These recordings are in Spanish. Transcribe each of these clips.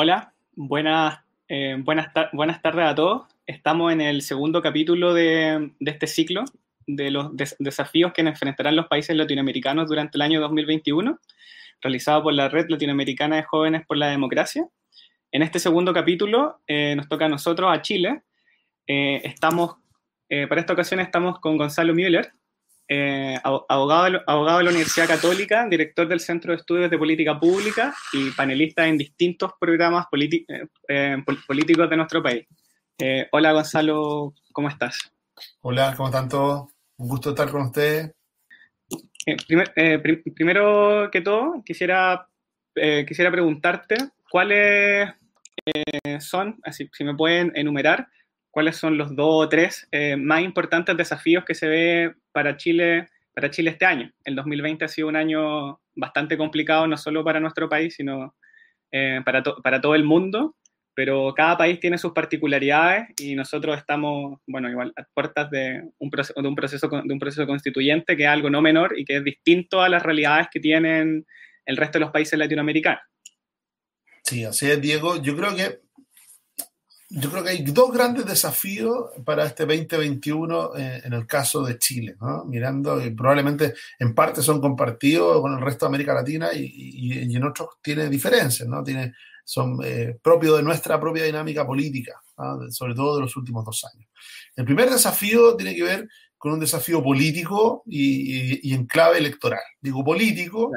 Hola, buenas, eh, buenas, buenas tardes a todos. Estamos en el segundo capítulo de, este ciclo de los desafíos que enfrentarán los países latinoamericanos durante el año 2021, realizado por la Red Latinoamericana de Jóvenes por la Democracia. En este segundo capítulo eh, nos toca a nosotros, a Chile. Eh, estamos, para esta ocasión estamos con Gonzalo Müller, eh, abogado, de, abogado de la Universidad Católica, director del Centro de Estudios de Política Pública y panelista en distintos programas eh, eh, políticos de nuestro país. hola Gonzalo, ¿cómo estás? Hola, ¿cómo están todos? Un gusto estar con ustedes. primero que todo, quisiera, quisiera preguntarte cuáles son, así, si me pueden enumerar, cuáles son los dos o tres eh, más importantes desafíos que se ve para Chile, para Chile este año. El 2020 ha sido un año bastante complicado, no solo para nuestro país, sino eh, para, para todo el mundo, pero cada país tiene sus particularidades y nosotros estamos, bueno, igual a puertas de un, proceso, de un, proceso, de un proceso constituyente que es algo no menor y que es distinto a las realidades que tienen el resto de los países latinoamericanos. Sí, así es, Diego. Yo creo que yo creo que hay dos grandes desafíos para este 2021 eh, en el caso de Chile, ¿no? mirando y probablemente en parte son compartidos con el resto de América Latina y, en otros tiene diferencias, ¿no? tiene, son eh, propios de nuestra propia dinámica política, sobre todo de los últimos dos años. El primer desafío tiene que ver con un desafío político y en clave electoral. Digo político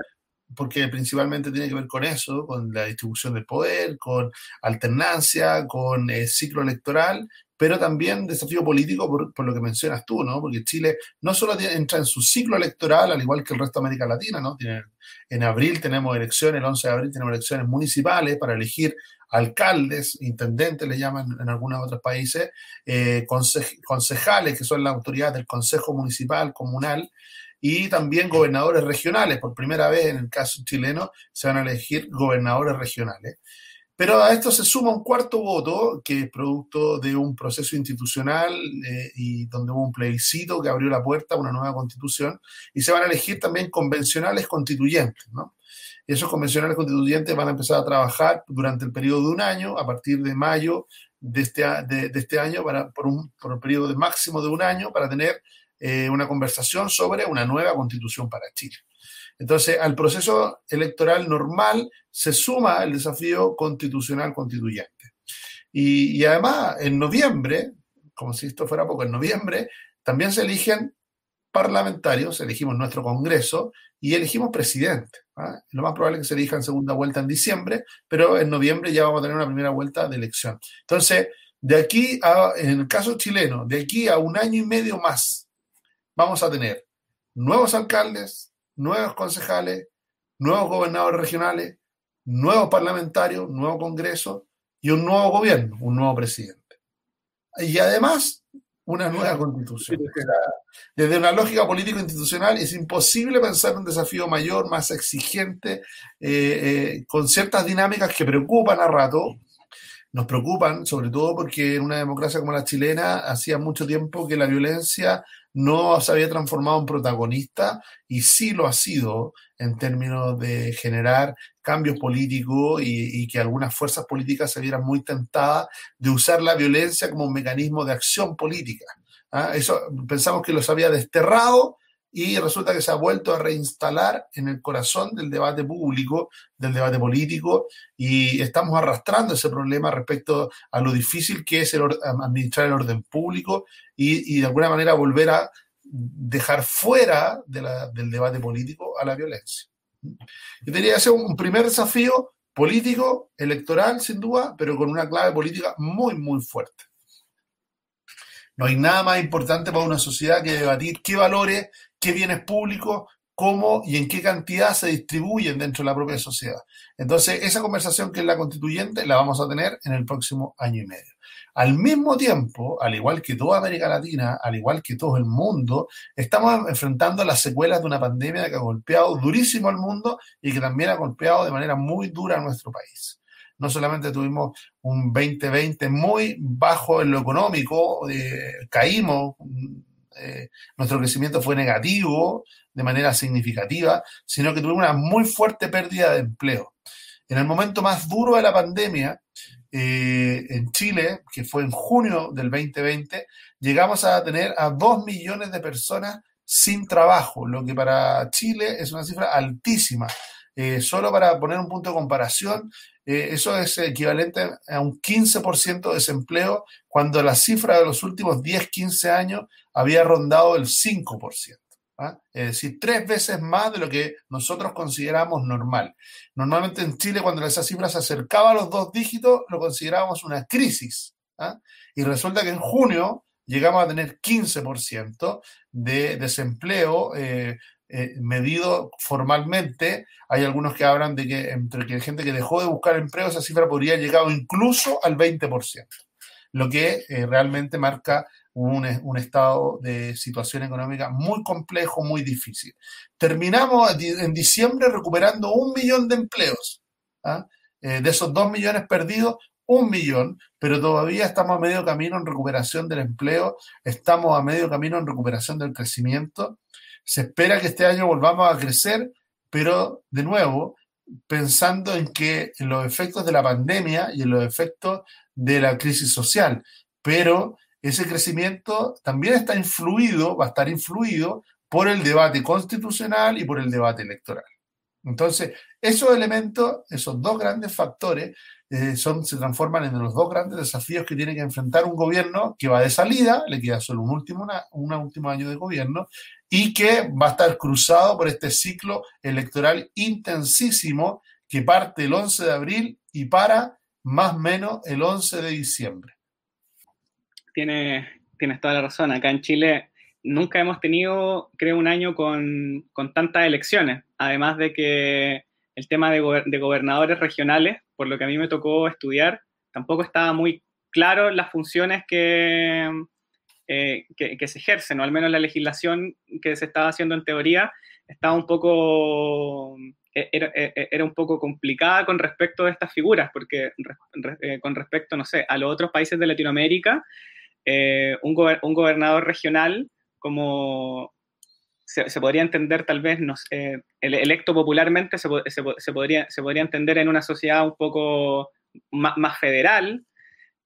porque principalmente tiene que ver con eso, con la distribución del poder, con alternancia, con eh, ciclo electoral, pero también desafío político por, lo que mencionas tú, ¿no? Porque Chile no solo entra en su ciclo electoral, al igual que el resto de América Latina, ¿no? Tiene, en abril tenemos elecciones, el 11 de abril tenemos elecciones municipales para elegir alcaldes, intendentes le llaman en algunos otros países, eh, concejales, que son las autoridades del Consejo Municipal, Comunal, y también gobernadores regionales. Por primera vez en el caso chileno se van a elegir gobernadores regionales. Pero a esto se suma un cuarto voto, que es producto de un proceso institucional eh, y donde hubo un plebiscito que abrió la puerta a una nueva constitución, y se van a elegir también convencionales constituyentes. ¿no? Esos convencionales constituyentes van a empezar a trabajar durante el periodo de un año, a partir de mayo de este, de, este año, para, por, un, por un periodo de máximo de un año, para tener eh, una conversación sobre una nueva constitución para Chile. Entonces, al proceso electoral normal se suma el desafío constitucional constituyente. Y, además, en noviembre, como si esto fuera poco, en noviembre también se eligen parlamentarios, elegimos nuestro Congreso y elegimos presidente. ¿ah? Lo más probable es que se elija en segunda vuelta en diciembre, pero en noviembre ya vamos a tener una primera vuelta de elección. Entonces, de aquí a, en el caso chileno, de aquí a un año y medio más, vamos a tener nuevos alcaldes, nuevos concejales, nuevos gobernadores regionales, nuevos parlamentarios, nuevo Congreso y un nuevo gobierno, un nuevo presidente. Y además, una nueva constitución. Desde una lógica político-institucional es imposible pensar un desafío mayor, más exigente, eh, eh, con ciertas dinámicas que preocupan a rato, nos preocupan, sobre todo porque en una democracia como la chilena hacía mucho tiempo que la violencia no se había transformado en protagonista y sí lo ha sido en términos de generar cambios políticos y, que algunas fuerzas políticas se vieran muy tentadas de usar la violencia como un mecanismo de acción política. ¿ah? Eso pensamos que los había desterrado y resulta que se ha vuelto a reinstalar en el corazón del debate público, del debate político, y estamos arrastrando ese problema respecto a lo difícil que es el administrar el orden público y, de alguna manera volver a dejar fuera del debate político a la violencia. Yo diría que ese un primer desafío político, electoral, sin duda, pero con una clave política muy, muy fuerte. No hay nada más importante para una sociedad que debatir qué valores qué bienes públicos, cómo y en qué cantidad se distribuyen dentro de la propia sociedad. Entonces, esa conversación que es la constituyente la vamos a tener en el próximo año y medio. Al mismo tiempo, al igual que toda América Latina, al igual que todo el mundo, estamos enfrentando las secuelas de una pandemia que ha golpeado durísimo al mundo y que también ha golpeado de manera muy dura a nuestro país. No solamente tuvimos un 2020 muy bajo en lo económico, eh, caímos eh, nuestro crecimiento fue negativo de manera significativa, sino que tuvimos una muy fuerte pérdida de empleo. En el momento más duro de la pandemia, eh, en Chile, que fue en junio del 2020, llegamos a tener a 2 millones de personas sin trabajo, lo que para Chile es una cifra altísima. Eh, solo para poner un punto de comparación, eh, eso es equivalente a un 15% de desempleo cuando la cifra de los últimos 10, 15 años había rondado el 5%. ¿ah? Es decir, tres veces más de lo que nosotros consideramos normal. Normalmente en Chile, cuando esa cifra se acercaba a los dos dígitos, lo considerábamos una crisis. ¿ah? Y resulta que en junio llegamos a tener 15% de desempleo eh, eh, medido formalmente. Hay algunos que hablan de que entre que gente que dejó de buscar empleo, esa cifra podría llegar incluso al 20%, lo que eh, realmente marca un, un, estado de situación económica muy complejo, muy difícil. Terminamos en diciembre recuperando un millón de empleos. ¿ah? de esos dos millones perdidos, un millón, pero todavía estamos a medio camino en recuperación del empleo, estamos a medio camino en recuperación del crecimiento. Se espera que este año volvamos a crecer, pero de nuevo, pensando en que en los efectos de la pandemia y en los efectos de la crisis social, pero ese crecimiento también está influido, va a estar influido por el debate constitucional y por el debate electoral. Entonces, esos elementos, esos dos grandes factores, eh, son, se transforman en los dos grandes desafíos que tiene que enfrentar un gobierno que va de salida, le queda solo un último, un último año de gobierno, y que va a estar cruzado por este ciclo electoral intensísimo que parte el 11 de abril y para más o menos el 11 de diciembre. Tienes, tienes toda la razón. Acá en Chile nunca hemos tenido, creo, un año con, con tantas elecciones. Además de que el tema de, de gobernadores regionales por lo que a mí me tocó estudiar, tampoco estaba muy claro las funciones que, eh, que, se ejercen, o al menos la legislación que se estaba haciendo en teoría estaba un poco, eh, eh, era, un poco complicada con respecto a estas figuras, porque con respecto, no sé, a los otros países de Latinoamérica, un, un gobernador regional como se, podría entender tal vez, no el electo popularmente se, se, podría, se podría entender en una sociedad un poco más, federal,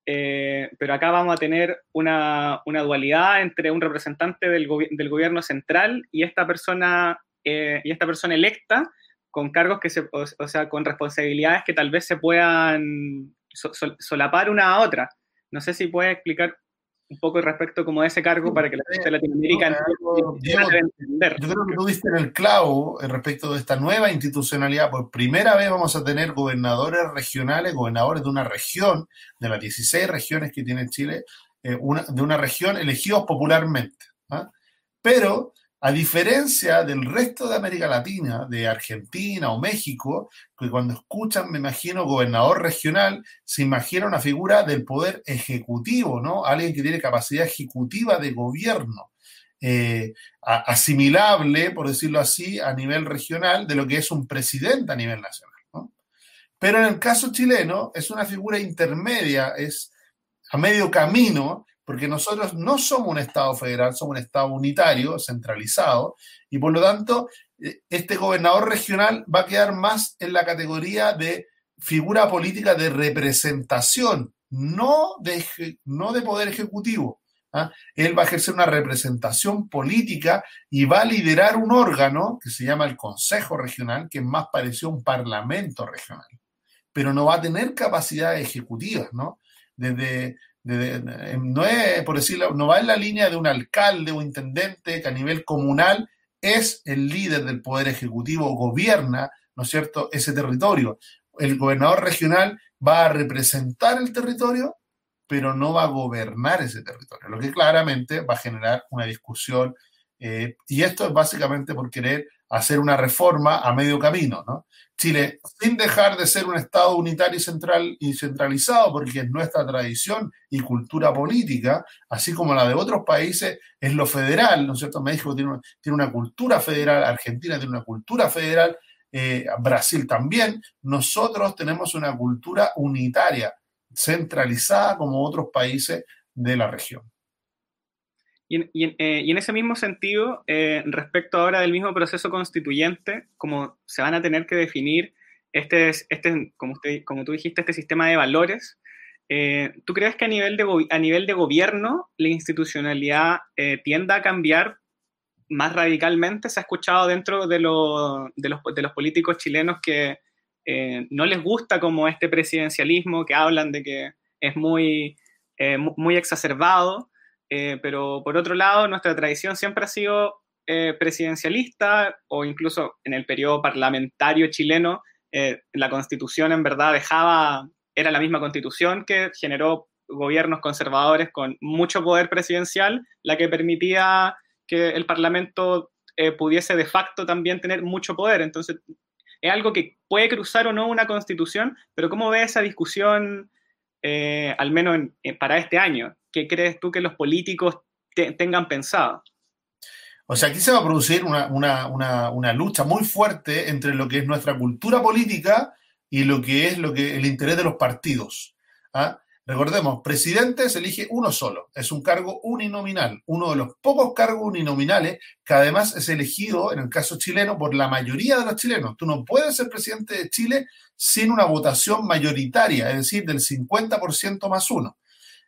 eh, pero acá vamos a tener una, una dualidad entre un representante del, del, gobierno central y esta persona, eh, y esta persona electa con cargos que se, o, sea, con responsabilidades que tal vez se puedan solapar una a otra. No sé si puede explicar un poco respecto como a ese cargo para que la gente de Latinoamérica entienda entender. Yo creo que tú diste en el clavo eh, respecto de esta nueva institucionalidad. Por primera vez vamos a tener gobernadores regionales, gobernadores de una región, de las 16 regiones que tiene Chile, eh, una, de una región elegidos popularmente. ¿ah? Pero a diferencia del resto de América Latina, de Argentina o México, que cuando escuchan, me imagino, gobernador regional, se imagina una figura del poder ejecutivo, ¿no? Alguien que tiene capacidad ejecutiva de gobierno, eh, asimilable, por decirlo así, a nivel regional de lo que es un presidente a nivel nacional. Pero en el caso chileno es una figura intermedia, es a medio camino porque nosotros no somos un Estado federal, somos un Estado unitario, centralizado, y por lo tanto, eh, este gobernador regional va a quedar más en la categoría de figura política de representación, no de, no de poder ejecutivo. ¿ah? Él va a ejercer una representación política y va a liderar un órgano que se llama el Consejo Regional, que más parecido a un parlamento regional, pero no va a tener capacidades ejecutivas, ¿no? Desde, no es, por no va en la línea de un alcalde o intendente que a nivel comunal es el líder del poder ejecutivo gobierna, ¿no es cierto?, ese territorio. El gobernador regional va a representar el territorio, pero no va a gobernar ese territorio, lo que claramente va a generar una discusión. Eh, y esto es básicamente por querer hacer una reforma a medio camino, ¿no? Chile, sin dejar de ser un Estado unitario y, central, y centralizado, porque es nuestra tradición y cultura política, así como la de otros países, es lo federal, ¿no es cierto? México tiene una, cultura federal, Argentina tiene una cultura federal, eh, Brasil también. Nosotros tenemos una cultura unitaria, centralizada como otros países de la región. Eh, y en, ese mismo sentido, eh, respecto ahora del mismo proceso constituyente, como se van a tener que definir este, este como, tú dijiste, este sistema de valores, eh, ¿tú crees que a nivel de, a nivel de gobierno la institucionalidad tienda a cambiar más radicalmente? Se ha escuchado dentro de, de, los, de los, políticos chilenos que no les gusta como este presidencialismo, que hablan de que es muy, muy exacerbado, pero por otro lado, nuestra tradición siempre ha sido presidencialista o incluso en el periodo parlamentario chileno, la constitución en verdad dejaba era la misma constitución que generó gobiernos conservadores con mucho poder presidencial, la que permitía que el Parlamento eh, pudiese de facto también tener mucho poder. Entonces, es algo que puede cruzar o no una constitución, pero ¿cómo ves esa discusión, eh, al menos para este año? ¿Qué crees tú que los políticos tengan pensado? O sea, aquí se va a producir una, lucha muy fuerte entre lo que es nuestra cultura política y lo que es el interés de los partidos. ¿ah? Recordemos, presidente se elige uno solo, es un cargo uninominal, uno de los pocos cargos uninominales que además es elegido, en el caso chileno, por la mayoría de los chilenos. Tú no puedes ser presidente de Chile sin una votación mayoritaria, es decir, del 50% más uno.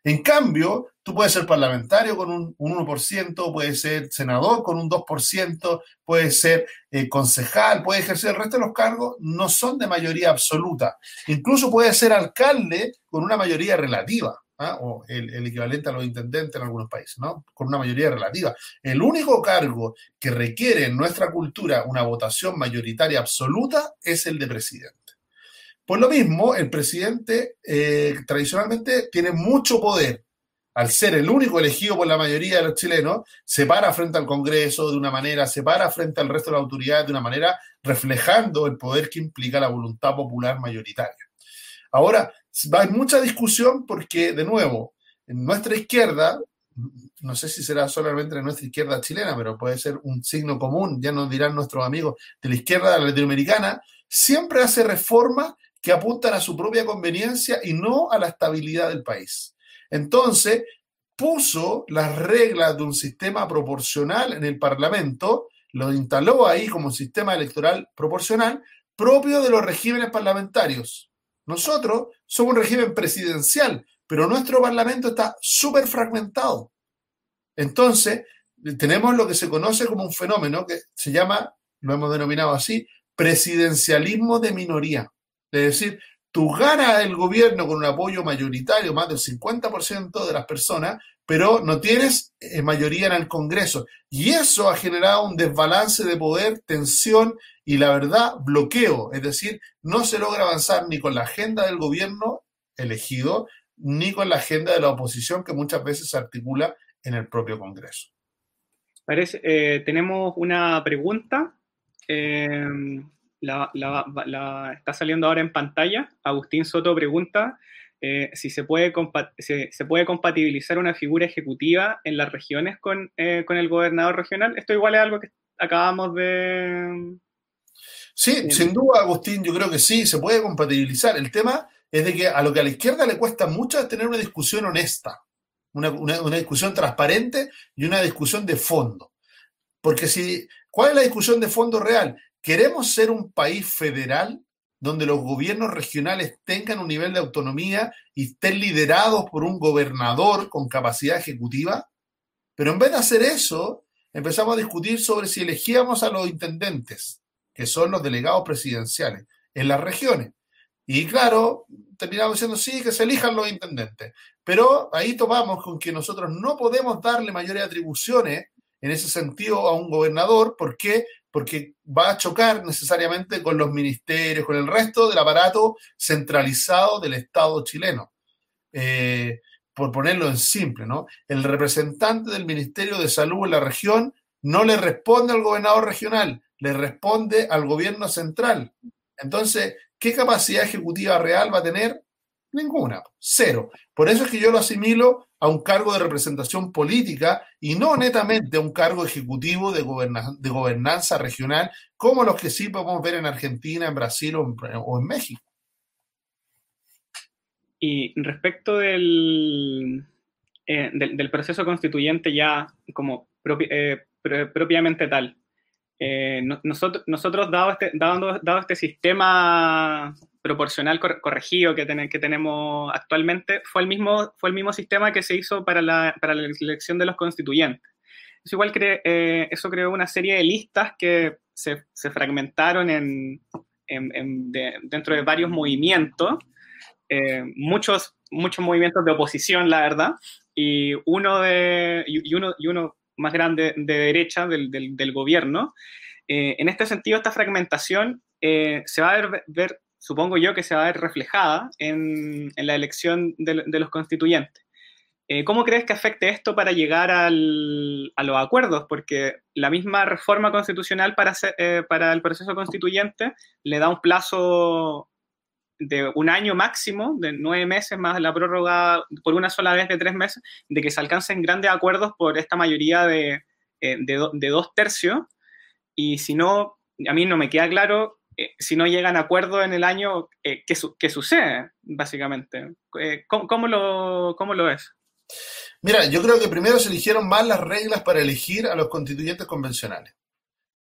En cambio, tú puedes ser parlamentario con un, 1%, puedes ser senador con un 2%, puedes ser eh, concejal, puedes ejercer el resto de los cargos, no son de mayoría absoluta. Incluso puedes ser alcalde con una mayoría relativa. ¿ah? o el, el, equivalente a los intendentes en algunos países, ¿no? Con una mayoría relativa. El único cargo que requiere en nuestra cultura una votación mayoritaria absoluta es el de presidente. Por lo mismo, el presidente eh, tradicionalmente tiene mucho poder. Al ser el único elegido por la mayoría de los chilenos, se para frente al Congreso de una manera, se para frente al resto de las autoridades de una manera, reflejando el poder que implica la voluntad popular mayoritaria. Ahora, hay mucha discusión porque, de nuevo, nuestra izquierda, no sé si será solamente en nuestra izquierda chilena, pero puede ser un signo común, ya nos dirán nuestros amigos de la izquierda latinoamericana, siempre hace reformas que apuntan a su propia conveniencia y no a la estabilidad del país. Entonces, puso las reglas de un sistema proporcional en el Parlamento, lo instaló ahí como un sistema electoral proporcional propio de los regímenes parlamentarios. Nosotros somos un régimen presidencial, pero nuestro Parlamento está súper fragmentado. Entonces, tenemos lo que se conoce como un fenómeno que se llama, lo hemos denominado así, presidencialismo de minoría. Es decir, tú ganas el gobierno con un apoyo mayoritario, más del 50% de las personas, pero no tienes eh, mayoría en el Congreso. Y eso ha generado un desbalance de poder, tensión y, la verdad, bloqueo. Es decir, no se logra avanzar ni con la agenda del gobierno elegido, ni con la agenda de la oposición que muchas veces se articula en el propio Congreso. Eh, tenemos una pregunta. Eh, la, está saliendo ahora en pantalla. Agustín Soto pregunta eh, si se puede, se puede compatibilizar una figura ejecutiva en las regiones con, eh, con, el gobernador regional. Esto igual es algo que acabamos de... Sí, sin duda, Agustín, yo creo que sí, se puede compatibilizar. El tema es de que a lo que a la izquierda le cuesta mucho es tener una discusión honesta, una, una discusión transparente y una discusión de fondo. Porque si, ¿cuál es la discusión de fondo real? ¿Queremos ser un país federal donde los gobiernos regionales tengan un nivel de autonomía y estén liderados por un gobernador con capacidad ejecutiva? Pero en vez de hacer eso, empezamos a discutir sobre si elegíamos a los intendentes, que son los delegados presidenciales, en las regiones. Y claro, terminamos diciendo sí, que se elijan los intendentes. Pero ahí tomamos con que nosotros no podemos darle mayores atribuciones en ese sentido a un gobernador. ¿Por qué? Porque va a chocar necesariamente con los ministerios, con el resto del aparato centralizado del Estado chileno. Eh, por ponerlo en simple, ¿no? El representante del Ministerio de Salud en la región no le responde al gobernador regional, le responde al gobierno central. Entonces, ¿qué capacidad ejecutiva real va a tener? Ninguna, cero. Por eso es que yo lo asimilo a un cargo de representación política y no netamente a un cargo ejecutivo de, de gobernanza regional, como los que sí podemos ver en Argentina, en Brasil o en, México. Y respecto del, eh, del, proceso constituyente ya como eh, propiamente tal, eh, nosotros, nosotros dado, este, dado, dado este sistema proporcional corregido que, que, tenemos actualmente, fue el, mismo, fue el mismo sistema que se hizo para la, para la elección de los constituyentes. Eso igual eh, eso creó una serie de listas que se, se fragmentaron en, en, dentro de varios movimientos, eh, muchos, muchos movimientos de oposición, la verdad, y uno, de, y uno, y uno más grande de derecha del, del, gobierno. Eh, en este sentido, esta fragmentación eh, se va a ver, supongo yo, que se va a ver reflejada en, en la elección de, de los constituyentes. Eh, ¿Cómo crees que afecte esto para llegar al, a los acuerdos? Porque la misma reforma constitucional para, para el proceso constituyente le da un plazo de un año máximo, de nueve meses más la prórroga por una sola vez de tres meses, de que se alcancen grandes acuerdos por esta mayoría de, eh, de, dos tercios. Y si no, a mí no me queda claro, eh, si no llegan a acuerdo en el año, eh, ¿qué, ¿qué, sucede, básicamente? ¿cómo, cómo, lo, ¿Cómo lo es? Mira, yo creo que primero se eligieron mal las reglas para elegir a los constituyentes convencionales.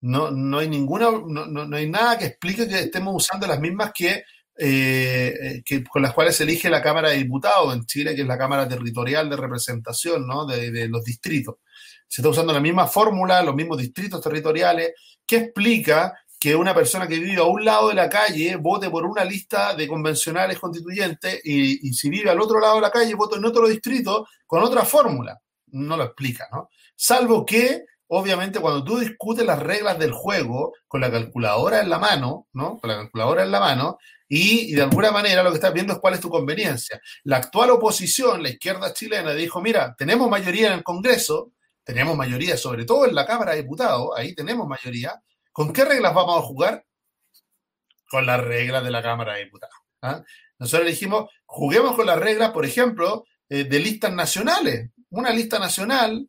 No, no hay ninguna, no, no hay nada que explique que estemos usando las mismas que eh, eh, que, con las cuales se elige la Cámara de Diputados en Chile, que es la Cámara Territorial de Representación ¿no? de, los distritos. Se está usando la misma fórmula, los mismos distritos territoriales, que explica que una persona que vive a un lado de la calle vote por una lista de convencionales constituyentes y, y si vive al otro lado de la calle vote en otro distrito con otra fórmula. No lo explica, ¿no? Salvo que obviamente cuando tú discutes las reglas del juego con la calculadora en la mano, ¿no? Con la calculadora en la mano, y, de alguna manera lo que estás viendo es cuál es tu conveniencia. La actual oposición, la izquierda chilena, dijo, mira, tenemos mayoría en el Congreso, tenemos mayoría sobre todo en la Cámara de Diputados, ahí tenemos mayoría, ¿con qué reglas vamos a jugar? Con las reglas de la Cámara de Diputados. ¿ah? Nosotros dijimos, juguemos con las reglas, por ejemplo, eh, de listas nacionales. Una lista nacional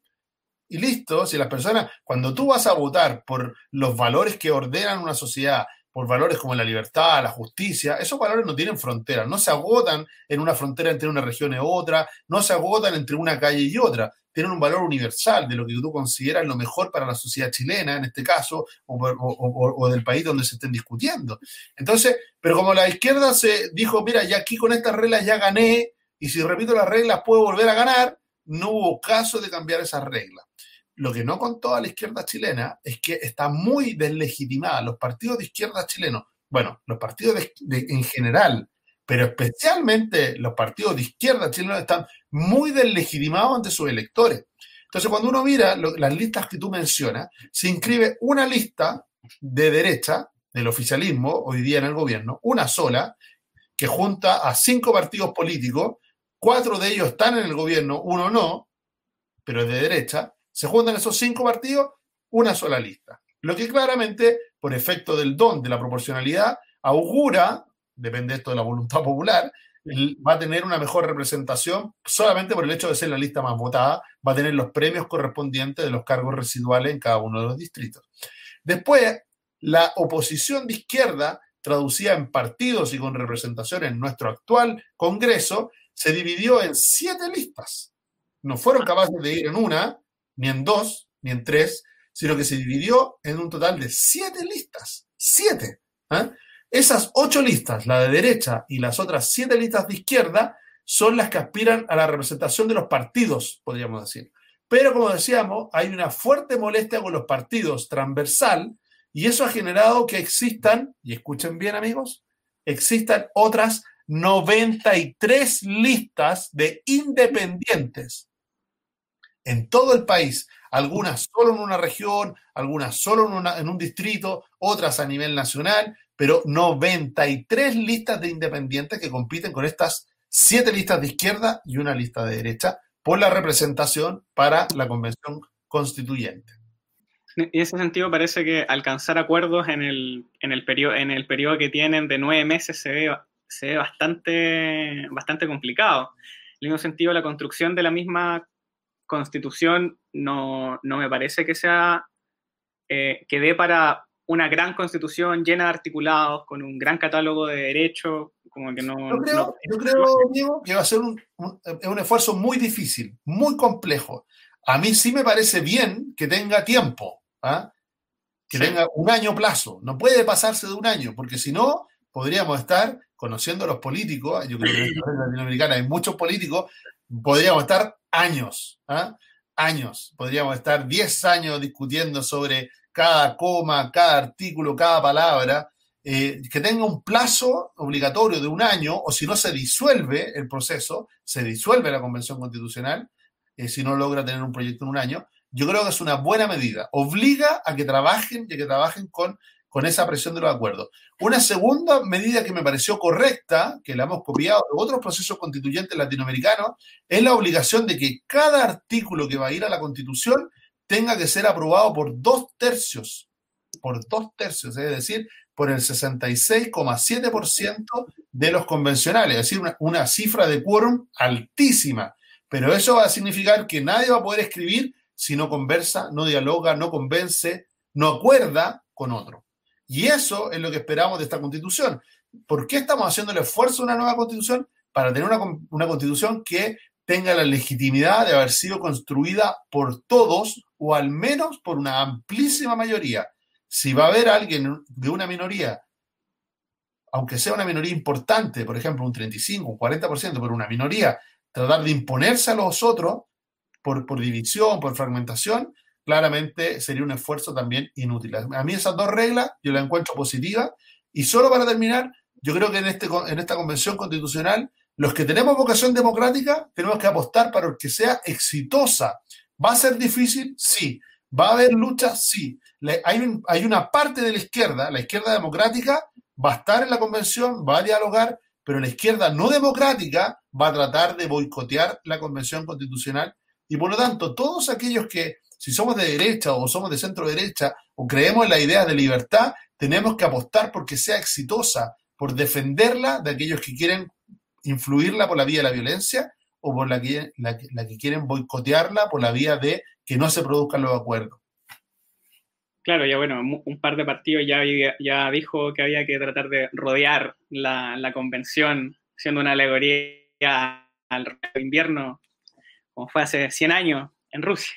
y listo, si las personas, cuando tú vas a votar por los valores que ordenan una sociedad, por valores como la libertad, la justicia, esos valores no tienen fronteras, no se agotan en una frontera entre una región y otra, no se agotan entre una calle y otra, tienen un valor universal de lo que tú consideras lo mejor para la sociedad chilena, en este caso, o, del país donde se estén discutiendo. Entonces, pero como la izquierda se dijo, mira, ya aquí con estas reglas ya gané, y si repito las reglas puedo volver a ganar, no hubo caso de cambiar esas reglas. Lo que no contó a la izquierda chilena es que está muy deslegitimada. Los partidos de izquierda chilenos, bueno, los partidos en general, pero especialmente los partidos de izquierda chilenos están muy deslegitimados ante sus electores. Entonces, cuando uno mira las listas que tú mencionas, se inscribe una lista de derecha del oficialismo hoy día en el gobierno, una sola, que junta a cinco partidos políticos, cuatro de ellos están en el gobierno, uno no, pero es de derecha, se juntan esos cinco partidos, una sola lista. Lo que claramente, por efecto del don de la proporcionalidad, augura, depende esto de la voluntad popular, va a tener una mejor representación solamente por el hecho de ser la lista más votada, va a tener los premios correspondientes de los cargos residuales en cada uno de los distritos. Después, la oposición de izquierda, traducida en partidos y con representación en nuestro actual Congreso, se dividió en siete listas. No fueron capaces de ir en una, ni en dos, ni en tres, sino que se dividió en un total de siete listas. Siete. ¿eh? Esas ocho listas, la de derecha y las otras siete listas de izquierda, son las que aspiran a la representación de los partidos, podríamos decir. Pero como decíamos, hay una fuerte molestia con los partidos transversal y eso ha generado que existan, y escuchen bien amigos, existan otras 93 listas de independientes en todo el país, algunas solo en una región, algunas solo en, un distrito, otras a nivel nacional, pero 93 listas de independientes que compiten con estas siete listas de izquierda y una lista de derecha por la representación para la convención constituyente. En ese sentido parece que alcanzar acuerdos en el, en el, periodo, en el periodo que tienen de nueve meses se ve, se ve bastante, bastante complicado. En el mismo sentido, la construcción de la misma constitución no, me parece que sea, eh, que dé para una gran constitución llena de articulados, con un gran catálogo de derechos, como que no... Yo creo, Diego, que va a ser un, un, esfuerzo muy difícil, muy complejo. A mí sí me parece bien que tenga tiempo, ¿ah? que tenga un año plazo. No puede pasarse de un año, porque si no, podríamos estar conociendo a los políticos. Yo creo que en la latinoamericana hay muchos políticos. Podríamos estar años, ¿ah? años. Podríamos estar 10 años discutiendo sobre cada coma, cada artículo, cada palabra. Eh, que tenga un plazo obligatorio de un año, o si no se disuelve el proceso, se disuelve la Convención Constitucional, eh, si no logra tener un proyecto en un año, yo creo que es una buena medida. Obliga a que trabajen y a que trabajen con, con esa presión de los acuerdos. Una segunda medida que me pareció correcta, que la hemos copiado de otros procesos constituyentes latinoamericanos, es la obligación de que cada artículo que va a ir a la Constitución tenga que ser aprobado por dos tercios, por dos tercios, es decir, por el 66,7% de los convencionales, es decir, una, cifra de quórum altísima. Pero eso va a significar que nadie va a poder escribir si no conversa, no dialoga, no convence, no acuerda con otro. Y eso es lo que esperamos de esta constitución. ¿Por qué estamos haciendo el esfuerzo de una nueva constitución? Para tener una, una constitución que tenga la legitimidad de haber sido construida por todos o al menos por una amplísima mayoría. Si va a haber alguien de una minoría, aunque sea una minoría importante, por ejemplo, un 35, un 40%, pero una minoría, tratar de imponerse a los otros, por, división, por fragmentación, claramente sería un esfuerzo también inútil. A mí esas dos reglas yo las encuentro positivas y solo para terminar, yo creo que en, este, en esta convención constitucional, los que tenemos vocación democrática tenemos que apostar para que sea exitosa. ¿Va a ser difícil? Sí. ¿Va a haber lucha? Sí. hay, una parte de la izquierda, la izquierda democrática, va a estar en la convención, va a dialogar, pero la izquierda no democrática va a tratar de boicotear la convención constitucional y por lo tanto, todos aquellos que, si somos de derecha o somos de centro derecha o creemos en la idea de libertad, tenemos que apostar porque sea exitosa, por defenderla de aquellos que quieren influirla por la vía de la violencia o por la que, la, que quieren boicotearla por la vía de que no se produzcan los acuerdos. Claro, ya bueno, un par de partidos ya, ya dijo que había que tratar de rodear la, la convención, siendo una alegoría al invierno como fue hace 100 años en Rusia.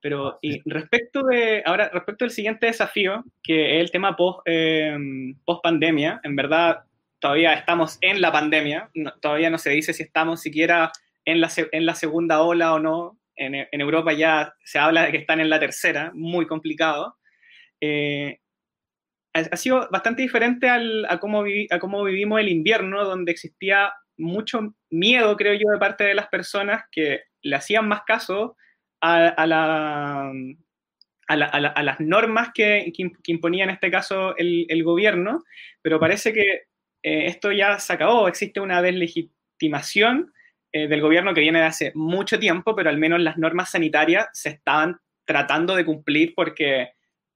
Pero y respecto de, ahora, respecto al siguiente desafío, que es el tema post, em, post pandemia, en verdad todavía estamos en la pandemia, todavía no se dice si estamos siquiera en la, en la segunda ola o no, en, en, Europa ya se habla de que están en la tercera, muy complicado. Eh, ha, sido bastante diferente al, a, cómo a cómo vivimos el invierno, donde existía mucho miedo, creo yo, de parte de las personas que le hacían más caso a, la, a, las normas que, imponía en este caso el, gobierno, pero parece que eh, esto ya se acabó, existe una deslegitimación eh, del gobierno que viene de hace mucho tiempo, pero al menos las normas sanitarias se estaban tratando de cumplir porque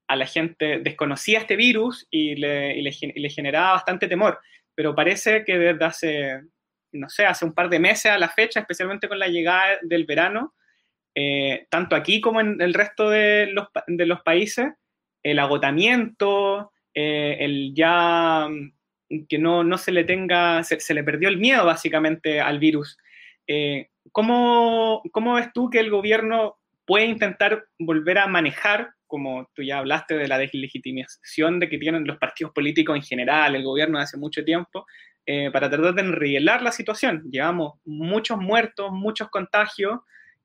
a la gente desconocía este virus y le, y le generaba bastante temor, pero parece que desde hace no sé, hace un par de meses a la fecha, especialmente con la llegada del verano, eh, tanto aquí como en el resto de los, de los países, el agotamiento, eh, el ya que no, no se le tenga, se, le perdió el miedo básicamente al virus. Eh, ¿cómo, ¿Cómo ves tú que el gobierno puede intentar volver a manejar, como tú ya hablaste de la deslegitimación de que tienen los partidos políticos en general, el gobierno hace mucho tiempo, eh, para tratar de enrielar la situación. Llevamos muchos muertos, muchos contagios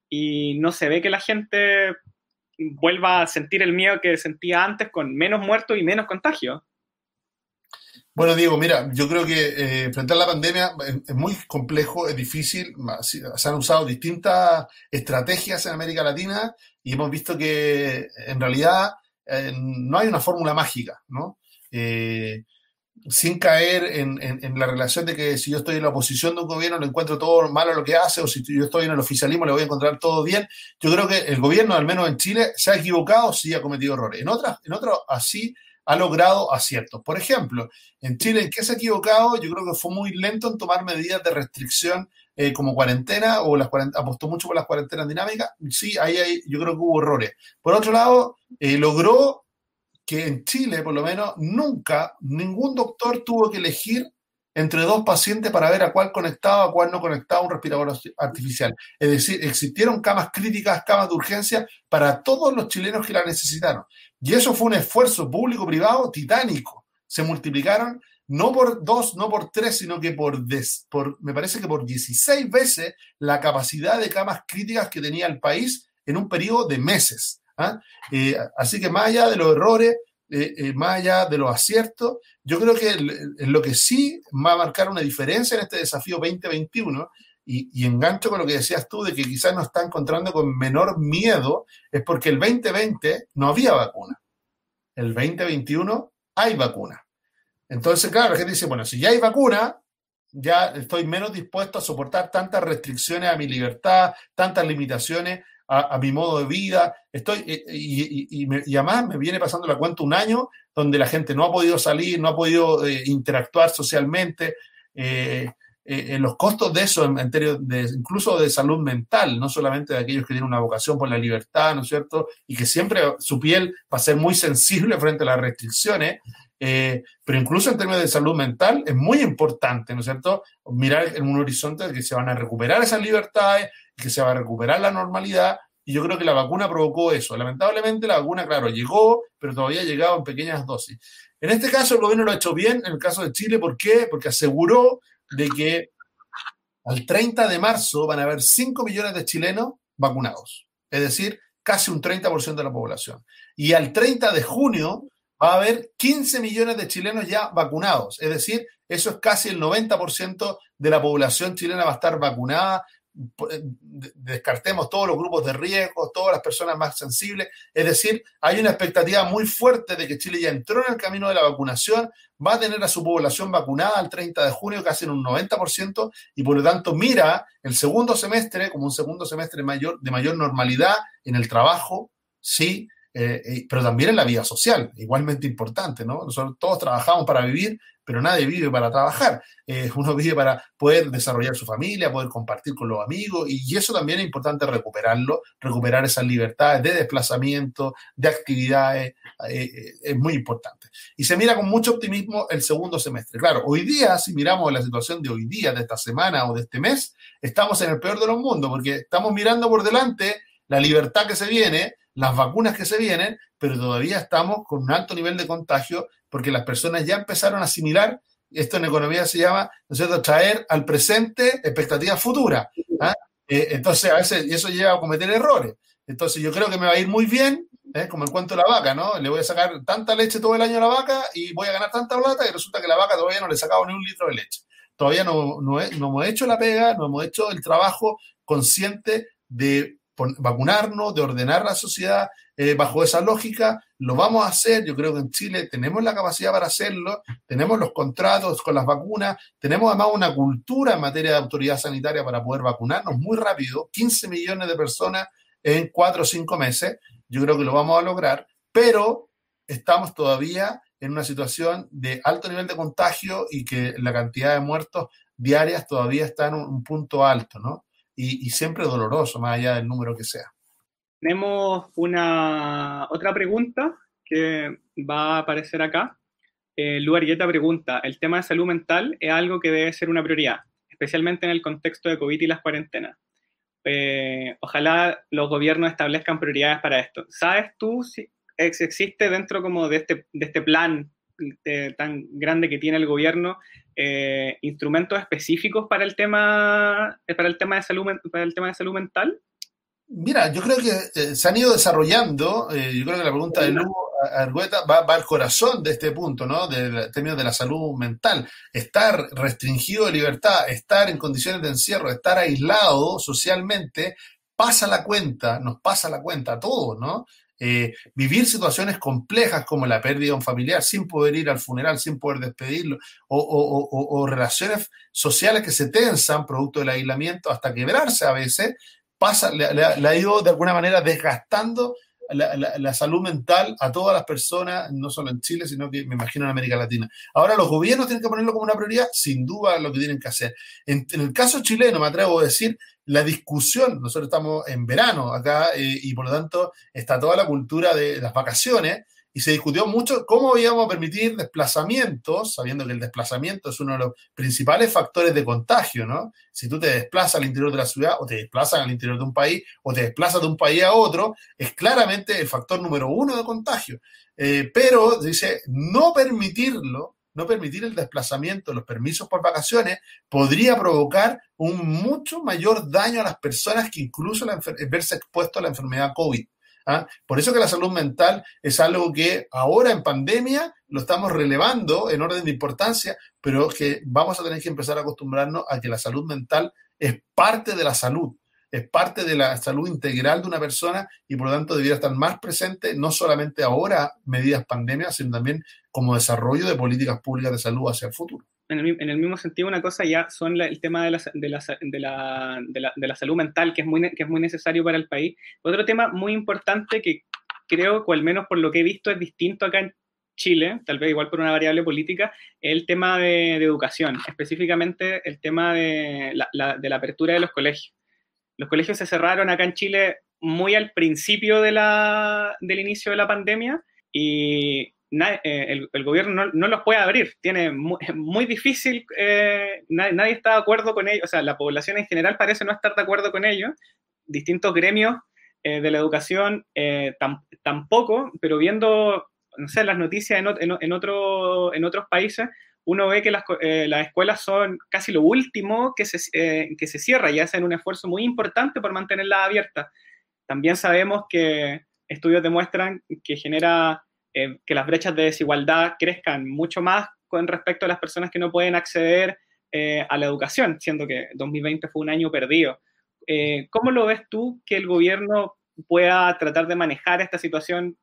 y no se ve que la gente vuelva a sentir el miedo que sentía antes con menos muertos y menos contagios. Bueno, Diego, mira, yo creo que eh, enfrentar la pandemia es, muy complejo, es difícil. Se han usado distintas estrategias en América Latina y hemos visto que en realidad eh, no hay una fórmula mágica, ¿no? sin caer en, la relación de que si yo estoy en la oposición de un gobierno le encuentro todo malo lo que hace o si yo estoy en el oficialismo le voy a encontrar todo bien. Yo creo que el gobierno, al menos en Chile, se ha equivocado, sí ha cometido errores. En otras, en otras así ha logrado aciertos. Por ejemplo, en Chile, ¿en qué se ha equivocado? Yo creo que fue muy lento en tomar medidas de restricción eh, como cuarentena o las apostó mucho por las cuarentenas dinámicas. Sí, ahí, yo creo que hubo errores. Por otro lado, eh, logró que en Chile, por lo menos, nunca ningún doctor tuvo que elegir entre dos pacientes para ver a cuál conectaba, a cuál no conectaba un respirador artificial. Es decir, existieron camas críticas, camas de urgencia para todos los chilenos que la necesitaron. Y eso fue un esfuerzo público-privado titánico. Se multiplicaron no por dos, no por tres, sino que por, me parece que por 16 veces la capacidad de camas críticas que tenía el país en un periodo de meses. ¿ah? Eh, así que más allá de los errores, eh, eh, más allá de los aciertos, yo creo que lo que sí va a marcar una diferencia en este desafío 2021 y, engancho con lo que decías tú de que quizás nos está encontrando con menor miedo, es porque el 2020 no había vacuna. El 2021 hay vacuna. Entonces, claro, la gente dice, bueno, si ya hay vacuna, ya estoy menos dispuesto a soportar tantas restricciones a mi libertad, tantas limitaciones a, mi modo de vida. Estoy, eh, y, y, además me viene pasando la cuenta un año donde la gente no ha podido salir, no ha podido eh, interactuar socialmente. Eh, en los costos de eso, en, términos de, incluso de salud mental, no solamente de aquellos que tienen una vocación por la libertad, ¿no es cierto? Y que siempre su piel va a ser muy sensible frente a las restricciones, pero incluso en términos de salud mental es muy importante, ¿no es cierto? Mirar en un horizonte de que se van a recuperar esas libertades, que se va a recuperar la normalidad. Y yo creo que la vacuna provocó eso. Lamentablemente la vacuna, claro, llegó, pero todavía ha llegado en pequeñas dosis. En este caso el gobierno lo ha hecho bien, en el caso de Chile, ¿por qué? Porque aseguró de que al 30 de marzo van a haber 5 millones de chilenos vacunados, es decir, casi un 30% de la población. Y al 30 de junio va a haber 15 millones de chilenos ya vacunados, es decir, eso es casi el 90% de la población chilena va a estar vacunada descartemos todos los grupos de riesgo, todas las personas más sensibles. Es decir, hay una expectativa muy fuerte de que Chile ya entró en el camino de la vacunación, va a tener a su población vacunada al 30 de junio, casi en un 90%, y por lo tanto mira el segundo semestre como un segundo semestre mayor, de mayor normalidad en el trabajo, sí, eh, eh, pero también en la vida social, igualmente importante, ¿no? Nosotros todos trabajamos para vivir, pero nadie vive para trabajar. Eh, uno vive para poder desarrollar su familia, poder compartir con los amigos, y eso también es importante recuperarlo, recuperar esas libertades de desplazamiento, de actividades, es muy importante. Y se mira con mucho optimismo el segundo semestre. Claro, hoy día, si miramos la situación de hoy día, de esta semana o de este mes, estamos en el peor de los mundos, porque estamos mirando por delante la libertad que se viene, las vacunas que se vienen, pero todavía estamos con un alto nivel de contagio porque las personas ya empezaron a asimilar, esto en economía se llama, ¿no es cierto?, traer al presente expectativas futuras. ¿ah? Eh, entonces, a veces eso lleva a cometer errores. Entonces, yo creo que me va a ir muy bien, ¿eh? como el cuento de la vaca, ¿no? Le voy a sacar tanta leche todo el año a la vaca y voy a ganar tanta plata y resulta que la vaca todavía no le he sacado ni un litro de leche. Todavía no, no, no hemos hecho la pega, no hemos hecho el trabajo consciente de vacunarnos, de ordenar la sociedad eh, bajo esa lógica, lo vamos a hacer. Yo creo que en Chile tenemos la capacidad para hacerlo, tenemos los contratos con las vacunas, tenemos además una cultura en materia de autoridad sanitaria para poder vacunarnos muy rápido, 15 millones de personas en 4 o 5 meses. Yo creo que lo vamos a lograr, pero estamos todavía en una situación de alto nivel de contagio y que la cantidad de muertos diarias todavía está en un punto alto, ¿no? Y, siempre doloroso, más allá del número que sea. Tenemos una otra pregunta que va a aparecer acá. Eh, Lu pregunta, ¿el tema de salud mental es algo que debe ser una prioridad, especialmente en el contexto de COVID y las cuarentenas? Eh, ojalá los gobiernos establezcan prioridades para esto. ¿Sabes tú si existe dentro como de este, de este plan tan grande que tiene el gobierno eh, instrumentos específicos para el tema eh, para el tema de salud para el tema de salud mental Mira, yo creo que eh, se han ido desarrollando, yo creo que la pregunta de Lugo Argueta va, al corazón de este punto, ¿no? Del término de la salud mental. Estar restringido de libertad, estar en condiciones de encierro, estar aislado socialmente, pasa la cuenta, nos pasa la cuenta a todos, ¿no? Eh, vivir situaciones complejas como la pérdida de un familiar sin poder ir al funeral, sin poder despedirlo, o, relaciones sociales que se tensan producto del aislamiento hasta quebrarse a veces, pasa, le, ha ido de alguna manera desgastando la, salud mental a todas las personas, no solo en Chile, sino que me imagino en América Latina. Ahora, los gobiernos tienen que ponerlo como una prioridad, sin duda lo que tienen que hacer. En, el caso chileno, me atrevo a decir, la discusión, nosotros estamos en verano acá eh, y por lo tanto está toda la cultura de las vacaciones. y se discutió mucho cómo íbamos a permitir desplazamientos, sabiendo que el desplazamiento es uno de los principales factores de contagio, ¿no? Si tú te desplazas al interior de la ciudad o te desplazas al interior de un país o te desplazas de un país a otro, es claramente el factor número uno de contagio. Eh, pero dice, no permitirlo, no permitir el desplazamiento, los permisos por vacaciones, podría provocar un mucho mayor daño a las personas que incluso verse expuesto a la enfermedad COVID. ¿ah? Por eso que la salud mental es algo que ahora en pandemia lo estamos relevando en orden de importancia, pero que vamos a tener que empezar a acostumbrarnos a que la salud mental es parte de la salud, es parte de la salud integral de una persona y por lo tanto debería estar más presente, no solamente ahora, medidas pandemias, sino también como desarrollo de políticas públicas de salud hacia el futuro en el, mismo sentido, una cosa ya son el tema de la, de, la, de, de, la, salud mental, que es, muy, que es muy necesario para el país. Otro tema muy importante que creo, o al menos por lo que he visto, es distinto acá en Chile, tal vez igual por una variable política, el tema de, educación, específicamente el tema de la apertura de los colegios. Los colegios se cerraron acá en Chile muy al principio de la, del inicio de la pandemia y eh, el, gobierno no, los puede abrir, tiene muy, difícil, eh, nadie, está de acuerdo con ello, o sea, la población en general parece no estar de acuerdo con ello, distintos gremios eh, de la educación tampoco, pero viendo, las noticias en otros países, uno ve que las, escuelas son casi lo último que se, que se cierra y hacen un esfuerzo muy importante por mantenerlas abiertas. También sabemos que estudios demuestran que genera eh, que las brechas de desigualdad crezcan mucho más con respecto a las personas que no pueden acceder eh, a la educación, siendo que 2020 fue un año perdido. Eh, ¿Cómo lo ves tú que el gobierno pueda tratar de manejar esta situación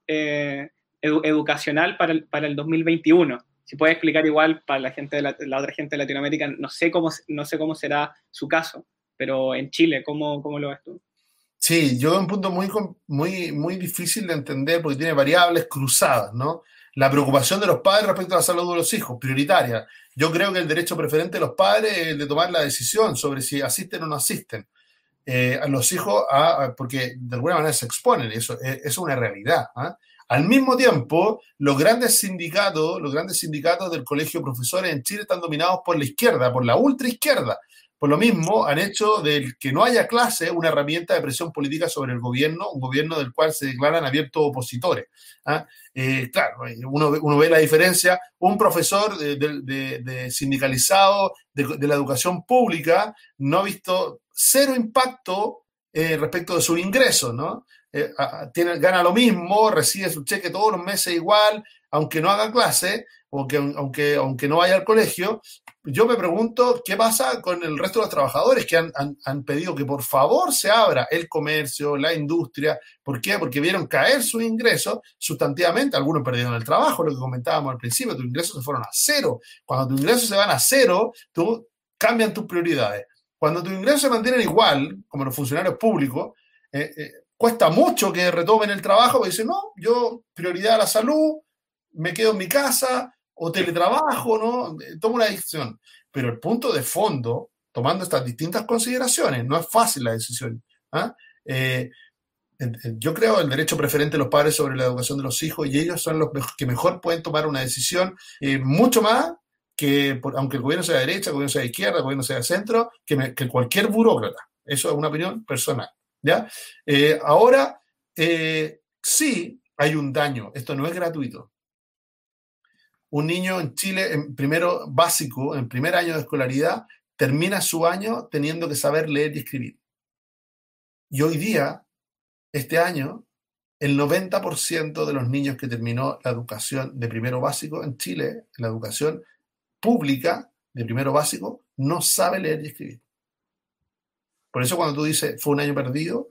educacional para el, para el 2021? Si puedes explicar igual para la gente de la, otra gente de Latinoamérica, no sé cómo, no sé cómo será su caso, pero en Chile, ¿cómo, cómo lo ves tú? Sí, yo un punto muy, muy, muy difícil de entender porque tiene variables cruzadas, ¿no? La preocupación de los padres respecto a la salud de los hijos, prioritaria. Yo creo que el derecho preferente de los padres es el de tomar la decisión sobre si asisten o no asisten eh, a los hijos, porque de alguna manera se exponen, eso es, una realidad. ¿ah? Al mismo tiempo, los grandes sindicatos, los grandes sindicatos del colegio de profesores en Chile están dominados por la izquierda, por la ultra izquierda. Por lo mismo, han hecho del que no haya clase una herramienta de presión política sobre el gobierno, un gobierno del cual se declaran abiertos opositores. ¿ah? Eh, claro, uno, ve la diferencia. Un profesor de, sindicalizado de, la educación pública no ha visto cero impacto eh, respecto de su ingreso, ¿no? Eh, tiene, gana lo mismo, recibe su cheque todos los meses igual, aunque no haga clase, o que, aunque, aunque no vaya al colegio, yo me pregunto qué pasa con el resto de los trabajadores que han, pedido que por favor se abra el comercio, la industria. ¿Por qué? Porque vieron caer sus ingresos sustantivamente. Algunos perdieron el trabajo, lo que comentábamos al principio, tus ingresos se fueron a cero. Cuando tus ingresos se van a cero, tú cambian tus prioridades. Cuando tus ingresos se mantienen igual, como los funcionarios públicos, eh, eh, cuesta mucho que retomen el trabajo, porque dicen, no, yo prioridad a la salud, me quedo en mi casa, o teletrabajo, ¿no? Tomo una decisión. Pero el punto de fondo, tomando estas distintas consideraciones, no es fácil la decisión. ¿ah? Eh, yo creo el derecho preferente de los padres sobre la educación de los hijos y ellos son los que mejor pueden tomar una decisión eh, mucho más que, aunque el gobierno sea de derecha, el gobierno sea de izquierda, el gobierno sea de centro, que cualquier burócrata. Eso es una opinión personal. Eh, ahora, sí hay un daño. Esto no es gratuito un niño en Chile, en primero básico, en primer año de escolaridad, termina su año teniendo que saber leer y escribir. Y hoy día, este año, el 90% de los niños que terminó la educación de primero básico en Chile, la educación pública de primero básico, no sabe leer y escribir. Por eso cuando tú dices fue un año perdido,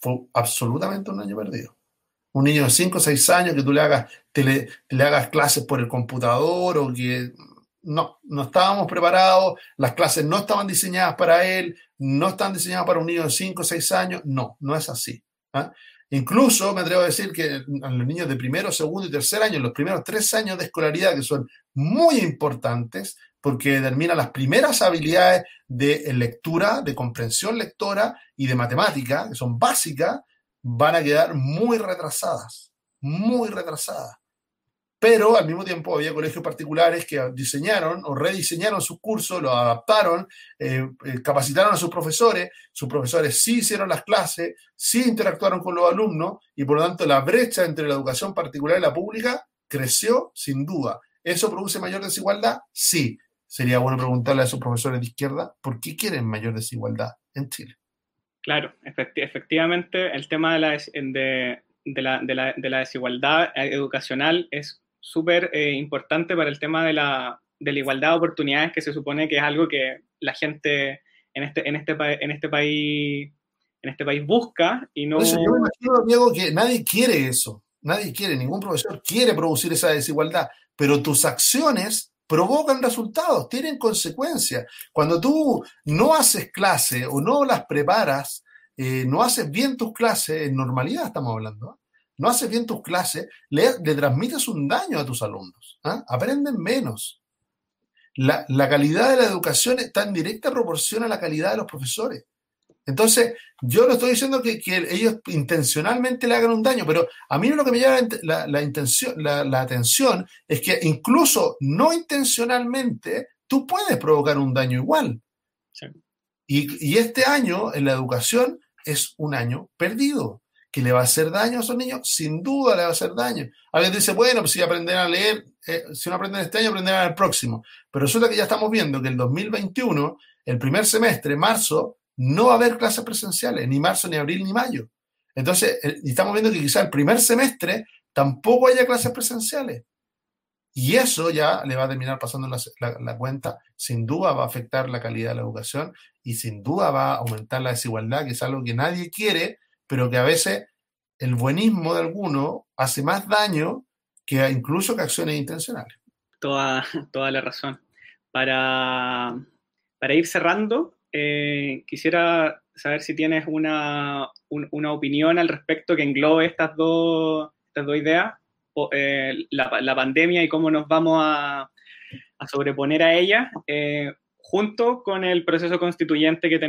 fue absolutamente un año perdido un niño de 5 o 6 años que tú le hagas, le, hagas clases por el computador o que no, no estábamos preparados, las clases no estaban diseñadas para él, no están diseñadas para un niño de 5 o 6 años, no, no es así. ¿ah? Incluso me atrevo a decir que a los niños de primero, segundo y tercer año, los primeros tres años de escolaridad, que son muy importantes, porque determinan las primeras habilidades de lectura, de comprensión lectora y de matemática, que son básicas, van a quedar muy retrasadas, muy retrasadas. pero al mismo tiempo había colegios particulares que diseñaron o rediseñaron sus cursos, lo adaptaron, eh, eh, capacitaron a sus profesores, sus profesores sí hicieron las clases, sí interactuaron con los alumnos y por lo tanto la brecha entre la educación particular y la pública creció sin duda. ¿Eso produce mayor desigualdad? Sí. Sería bueno preguntarle a esos profesores de izquierda por qué quieren mayor desigualdad en Chile. Claro, efectivamente el tema de la, de, la, de la, desigualdad educacional es súper eh, importante para el tema de la, de la igualdad de oportunidades, que se supone que es algo que la gente en este, en este, en este país en este país busca y no... yo me imagino, Diego, que nadie quiere eso. Nadie quiere, ningún profesor quiere producir esa desigualdad, pero tus acciones provocan resultados, tienen consecuencias. Cuando tú no haces clase o no las preparas, eh, no haces bien tus clases, en normalidad estamos hablando, no haces bien tus clases, le, transmites un daño a tus alumnos, ¿ah? aprenden menos. La, calidad de la educación está en directa proporción a la calidad de los profesores. Entonces, yo no estoy diciendo que, ellos intencionalmente le hagan un daño, pero a mí lo que me llama la, intención, la, atención es que incluso no intencionalmente tú puedes provocar un daño igual. Y, y, este año en la educación es un año perdido. ¿Que le va a hacer daño a esos niños? Sin duda le va a hacer daño. Alguien dice, bueno, pues si aprenden a leer, eh, si no aprenden este año, aprenderán el próximo. Pero resulta que ya estamos viendo que el 2021, el primer semestre, marzo, no va a haber clases presenciales, ni marzo, ni abril, ni mayo. Entonces, eh, estamos viendo que quizá el primer semestre tampoco haya clases presenciales. Y eso ya le va a terminar pasando la, cuenta. Sin duda va a afectar la calidad de la educación y sin duda va a aumentar la desigualdad, que es algo que nadie quiere, pero que a veces el buenismo de alguno hace más daño que incluso que acciones intencionales. Toda, toda la razón. Para, para ir cerrando, eh, quisiera saber si tienes una, una, opinión al respecto que englobe estas dos, estas dos ideas, eh, la, la, pandemia y cómo nos vamos a, a sobreponer a ella, eh, junto con el proceso constituyente que,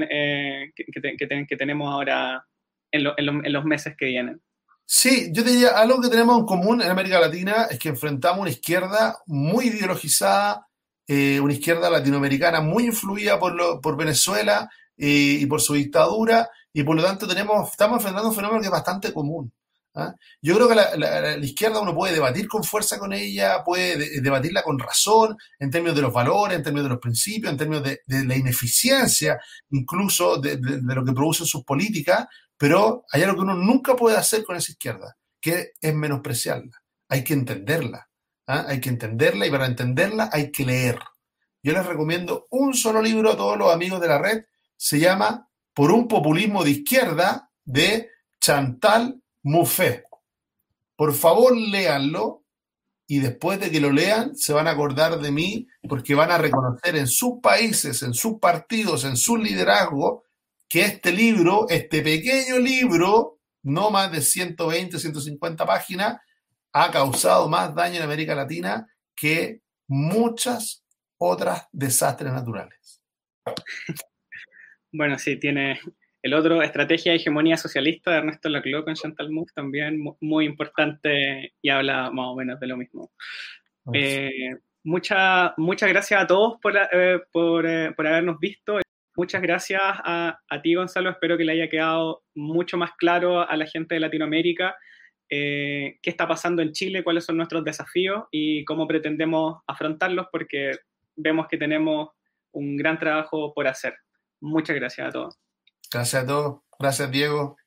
que, que, tenemos ahora en, en, los meses que vienen. Sí, yo diría algo que tenemos en común en América Latina es que enfrentamos una izquierda muy ideologizada, eh, una izquierda latinoamericana muy influida por, lo, por Venezuela y por su dictadura, y por lo tanto tenemos, estamos enfrentando un fenómeno que es bastante común. ¿ah? Yo creo que la, izquierda uno puede debatir con fuerza con ella, puede debatirla con razón, en términos de los valores, en términos de los principios, en términos de, de la ineficiencia, incluso de, de, lo que producen sus políticas, pero hay algo que uno nunca puede hacer con esa izquierda, que es menospreciarla. Hay que entenderla. ¿Ah? Hay que entenderla y para entenderla hay que leer. Yo les recomiendo un solo libro a todos los amigos de la red. Se llama Por un populismo de izquierda de Chantal Mouffe. Por favor, léanlo y después de que lo lean se van a acordar de mí porque van a reconocer en sus países, en sus partidos, en su liderazgo, que este libro, este pequeño libro, no más de 120, 150 páginas, ha causado más daño en América Latina que muchas otras desastres naturales. Bueno, sí, tiene el otro, Estrategia de Hegemonía Socialista de Ernesto Laclau con Chantal Mouffe, también muy importante y habla más o menos de lo mismo. Eh, muchas gracias a todos por, eh, eh, por, habernos visto. Muchas gracias a, a, ti, Gonzalo. Espero que le haya quedado mucho más claro a la gente de Latinoamérica eh, qué está pasando en Chile, cuáles son nuestros desafíos y cómo pretendemos afrontarlos, porque vemos que tenemos un gran trabajo por hacer. Muchas gracias a todos. Gracias a todos. Gracias, Diego.